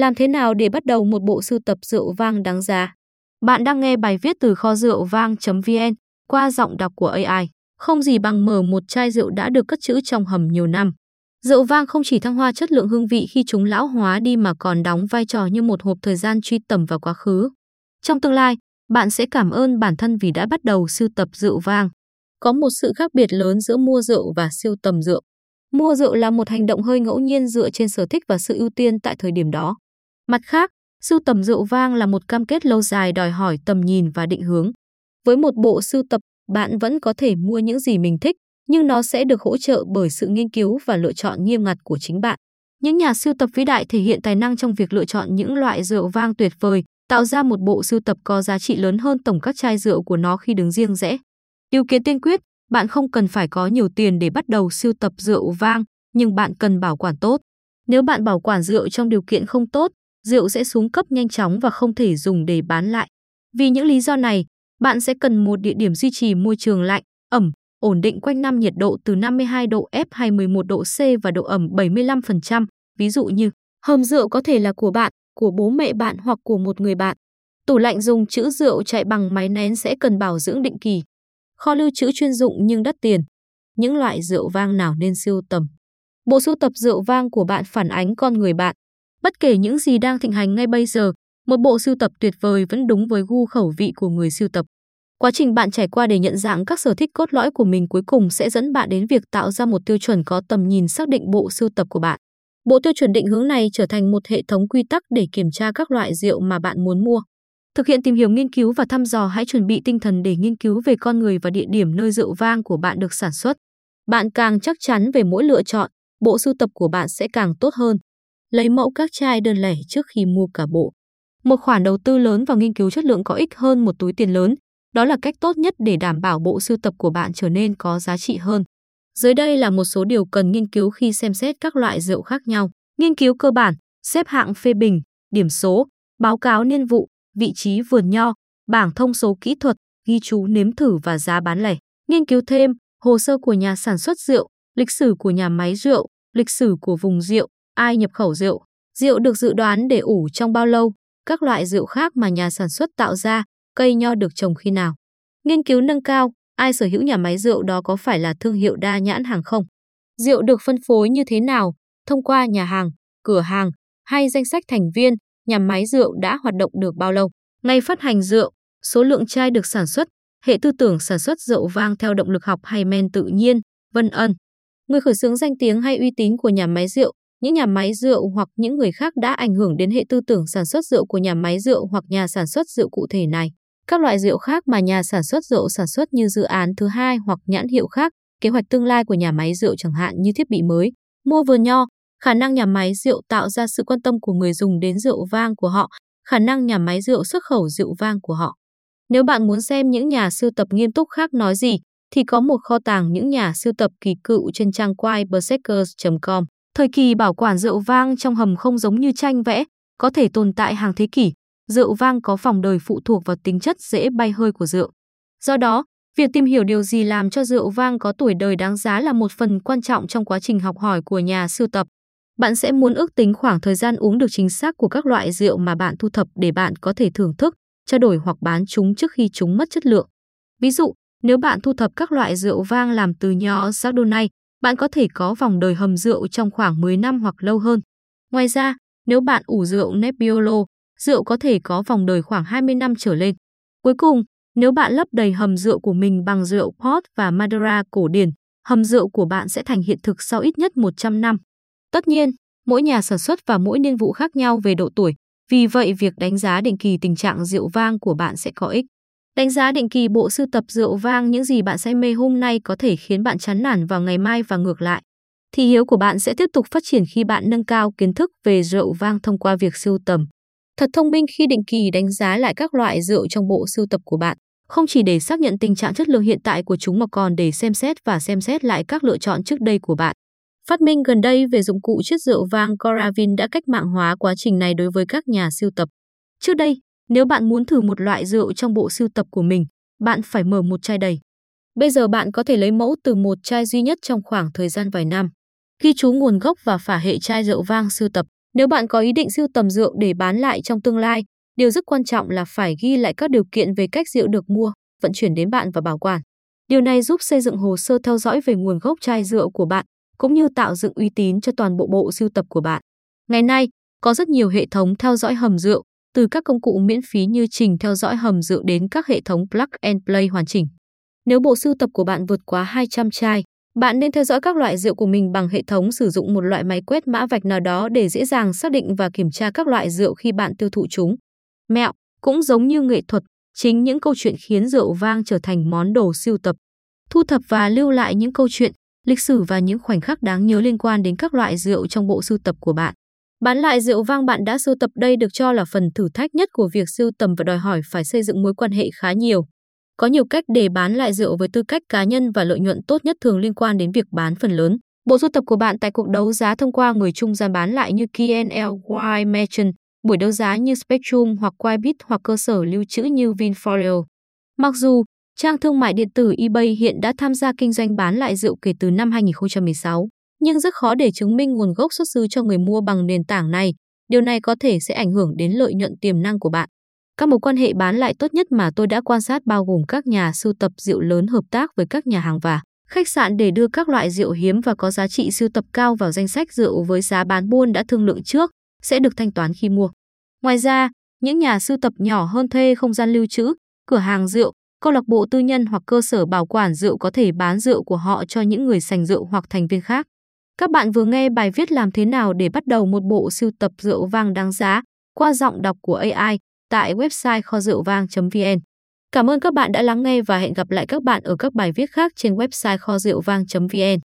Làm thế nào để bắt đầu một bộ sưu tập rượu vang đáng giá? Bạn đang nghe bài viết từ kho rượu vang.vn qua giọng đọc của AI. Không gì bằng mở một chai rượu đã được cất trữ trong hầm nhiều năm. Rượu vang không chỉ thăng hoa chất lượng hương vị khi chúng lão hóa đi mà còn đóng vai trò như một hộp thời gian truy tầm vào quá khứ. Trong tương lai, bạn sẽ cảm ơn bản thân vì đã bắt đầu sưu tập rượu vang. Có một sự khác biệt lớn giữa mua rượu và siêu tầm rượu. Mua rượu là một hành động hơi ngẫu nhiên dựa trên sở thích và sự ưu tiên tại thời điểm đó. Mặt khác, sưu tầm rượu vang là một cam kết lâu dài đòi hỏi tầm nhìn và định hướng. Với một bộ sưu tập, bạn vẫn có thể mua những gì mình thích, nhưng nó sẽ được hỗ trợ bởi sự nghiên cứu và lựa chọn nghiêm ngặt của chính bạn. Những nhà sưu tập vĩ đại thể hiện tài năng trong việc lựa chọn những loại rượu vang tuyệt vời, tạo ra một bộ sưu tập có giá trị lớn hơn tổng các chai rượu của nó khi đứng riêng rẽ. Điều kiện tiên quyết, bạn không cần phải có nhiều tiền để bắt đầu sưu tập rượu vang, nhưng bạn cần bảo quản tốt. Nếu bạn bảo quản rượu trong điều kiện không tốt, rượu sẽ xuống cấp nhanh chóng và không thể dùng để bán lại. Vì những lý do này, bạn sẽ cần một địa điểm duy trì môi trường lạnh, ẩm, ổn định quanh năm nhiệt độ từ 52 độ F hay 11 độ C và độ ẩm 75%, ví dụ như hầm rượu có thể là của bạn, của bố mẹ bạn hoặc của một người bạn. Tủ lạnh dùng trữ rượu chạy bằng máy nén sẽ cần bảo dưỡng định kỳ. Kho lưu trữ chuyên dụng nhưng đắt tiền. Những loại rượu vang nào nên siêu tầm? Bộ sưu tập rượu vang của bạn phản ánh con người bạn. Bất kể những gì đang thịnh hành ngay bây giờ, một bộ sưu tập tuyệt vời vẫn đúng với gu khẩu vị của người sưu tập. Quá trình bạn trải qua để nhận dạng các sở thích cốt lõi của mình cuối cùng sẽ dẫn bạn đến việc tạo ra một tiêu chuẩn có tầm nhìn xác định bộ sưu tập của bạn. Bộ tiêu chuẩn định hướng này trở thành một hệ thống quy tắc để kiểm tra các loại rượu mà bạn muốn mua. Thực hiện tìm hiểu nghiên cứu và thăm dò hãy chuẩn bị tinh thần để nghiên cứu về con người và địa điểm nơi rượu vang của bạn được sản xuất. Bạn càng chắc chắn về mỗi lựa chọn, bộ sưu tập của bạn sẽ càng tốt hơn. Lấy mẫu các chai đơn lẻ trước khi mua cả bộ. Một khoản đầu tư lớn vào nghiên cứu chất lượng có ích hơn một túi tiền lớn. Đó là cách tốt nhất để đảm bảo bộ sưu tập của bạn trở nên có giá trị hơn. Dưới đây là một số điều cần nghiên cứu khi xem xét các loại rượu khác nhau. Nghiên cứu cơ bản, xếp hạng phê bình, điểm số, báo cáo niên vụ, vị trí vườn nho, bảng thông số kỹ thuật, ghi chú nếm thử và giá bán lẻ. Nghiên cứu thêm hồ sơ của nhà sản xuất rượu, lịch sử của nhà máy rượu, lịch sử của vùng rượu, ai nhập khẩu rượu, rượu được dự đoán để ủ trong bao lâu, các loại rượu khác mà nhà sản xuất tạo ra, cây nho được trồng khi nào. Nghiên cứu nâng cao, ai sở hữu nhà máy rượu đó có phải là thương hiệu đa nhãn hàng không? Rượu được phân phối như thế nào, thông qua nhà hàng, cửa hàng hay danh sách thành viên, nhà máy rượu đã hoạt động được bao lâu? Ngày phát hành rượu, số lượng chai được sản xuất, hệ tư tưởng sản xuất rượu vang theo động lực học hay men tự nhiên, vân ân. Người khởi xướng danh tiếng hay uy tín của nhà máy rượu, những nhà máy rượu hoặc những người khác đã ảnh hưởng đến hệ tư tưởng sản xuất rượu của nhà máy rượu hoặc nhà sản xuất rượu cụ thể này. Các loại rượu khác mà nhà sản xuất rượu sản xuất như dự án thứ hai hoặc nhãn hiệu khác, kế hoạch tương lai của nhà máy rượu chẳng hạn như thiết bị mới, mua vườn nho, khả năng nhà máy rượu tạo ra sự quan tâm của người dùng đến rượu vang của họ, khả năng nhà máy rượu xuất khẩu rượu vang của họ. Nếu bạn muốn xem những nhà sưu tập nghiêm túc khác nói gì, thì có một kho tàng những nhà sưu tập kỳ cựu trên trang web berserkers.com. Thời kỳ bảo quản rượu vang trong hầm không giống như tranh vẽ, có thể tồn tại hàng thế kỷ. Rượu vang có vòng đời phụ thuộc vào tính chất dễ bay hơi của rượu. Do đó, việc tìm hiểu điều gì làm cho rượu vang có tuổi đời đáng giá là một phần quan trọng trong quá trình học hỏi của nhà sưu tập. Bạn sẽ muốn ước tính khoảng thời gian uống được chính xác của các loại rượu mà bạn thu thập để bạn có thể thưởng thức, trao đổi hoặc bán chúng trước khi chúng mất chất lượng. Ví dụ, nếu bạn thu thập các loại rượu vang làm từ nho Chardonnay, bạn có thể có vòng đời hầm rượu trong khoảng 10 năm hoặc lâu hơn. Ngoài ra, nếu bạn ủ rượu Nebbiolo, rượu có thể có vòng đời khoảng 20 năm trở lên. Cuối cùng, nếu bạn lấp đầy hầm rượu của mình bằng rượu port và Madeira cổ điển, hầm rượu của bạn sẽ thành hiện thực sau ít nhất 100 năm. Tất nhiên, mỗi nhà sản xuất và mỗi niên vụ khác nhau về độ tuổi, vì vậy việc đánh giá định kỳ tình trạng rượu vang của bạn sẽ có ích. Đánh giá định kỳ bộ sưu tập rượu vang những gì bạn say mê hôm nay có thể khiến bạn chán nản vào ngày mai và ngược lại. Thì hiếu của bạn sẽ tiếp tục phát triển khi bạn nâng cao kiến thức về rượu vang thông qua việc sưu tầm. Thật thông minh khi định kỳ đánh giá lại các loại rượu trong bộ sưu tập của bạn, không chỉ để xác nhận tình trạng chất lượng hiện tại của chúng mà còn để xem xét và xem xét lại các lựa chọn trước đây của bạn. Phát minh gần đây về dụng cụ chiết rượu vang Coravin đã cách mạng hóa quá trình này đối với các nhà sưu tập. Trước đây, nếu bạn muốn thử một loại rượu trong bộ sưu tập của mình, bạn phải mở một chai đầy. Bây giờ bạn có thể lấy mẫu từ một chai duy nhất trong khoảng thời gian vài năm. Ghi chú nguồn gốc và phả hệ chai rượu vang sưu tập. Nếu bạn có ý định sưu tầm rượu để bán lại trong tương lai, điều rất quan trọng là phải ghi lại các điều kiện về cách rượu được mua, vận chuyển đến bạn và bảo quản. Điều này giúp xây dựng hồ sơ theo dõi về nguồn gốc chai rượu của bạn, cũng như tạo dựng uy tín cho toàn bộ bộ sưu tập của bạn. Ngày nay, có rất nhiều hệ thống theo dõi hầm rượu, từ các công cụ miễn phí như trình theo dõi hầm rượu đến các hệ thống plug and play hoàn chỉnh. Nếu bộ sưu tập của bạn vượt quá 200 chai, bạn nên theo dõi các loại rượu của mình bằng hệ thống sử dụng một loại máy quét mã vạch nào đó để dễ dàng xác định và kiểm tra các loại rượu khi bạn tiêu thụ chúng. Mẹo, cũng giống như nghệ thuật, chính những câu chuyện khiến rượu vang trở thành món đồ sưu tập. Thu thập và lưu lại những câu chuyện, lịch sử và những khoảnh khắc đáng nhớ liên quan đến các loại rượu trong bộ sưu tập của bạn. Bán lại rượu vang bạn đã sưu tập đây được cho là phần thử thách nhất của việc sưu tầm và đòi hỏi phải xây dựng mối quan hệ khá nhiều. Có nhiều cách để bán lại rượu với tư cách cá nhân và lợi nhuận tốt nhất thường liên quan đến việc bán phần lớn. Bộ sưu tập của bạn tại cuộc đấu giá thông qua người trung gian bán lại như KNLY Merchant, buổi đấu giá như Spectrum hoặc Quibit hoặc cơ sở lưu trữ như Vinfolio. Mặc dù trang thương mại điện tử eBay hiện đã tham gia kinh doanh bán lại rượu kể từ năm 2016, nhưng rất khó để chứng minh nguồn gốc xuất xứ cho người mua bằng nền tảng này. Điều này có thể sẽ ảnh hưởng đến lợi nhuận tiềm năng của bạn. Các mối quan hệ bán lại tốt nhất mà tôi đã quan sát bao gồm các nhà sưu tập rượu lớn hợp tác với các nhà hàng và khách sạn để đưa các loại rượu hiếm và có giá trị sưu tập cao vào danh sách rượu với giá bán buôn đã thương lượng trước, sẽ được thanh toán khi mua. Ngoài ra, những nhà sưu tập nhỏ hơn thuê không gian lưu trữ, cửa hàng rượu, câu lạc bộ tư nhân hoặc cơ sở bảo quản rượu có thể bán rượu của họ cho những người sành rượu hoặc thành viên khác. Các bạn vừa nghe bài viết làm thế nào để bắt đầu một bộ sưu tập rượu vang đáng giá qua giọng đọc của AI tại website kho rượu vang.vn. Cảm ơn các bạn đã lắng nghe và hẹn gặp lại các bạn ở các bài viết khác trên website kho rượu vang.vn.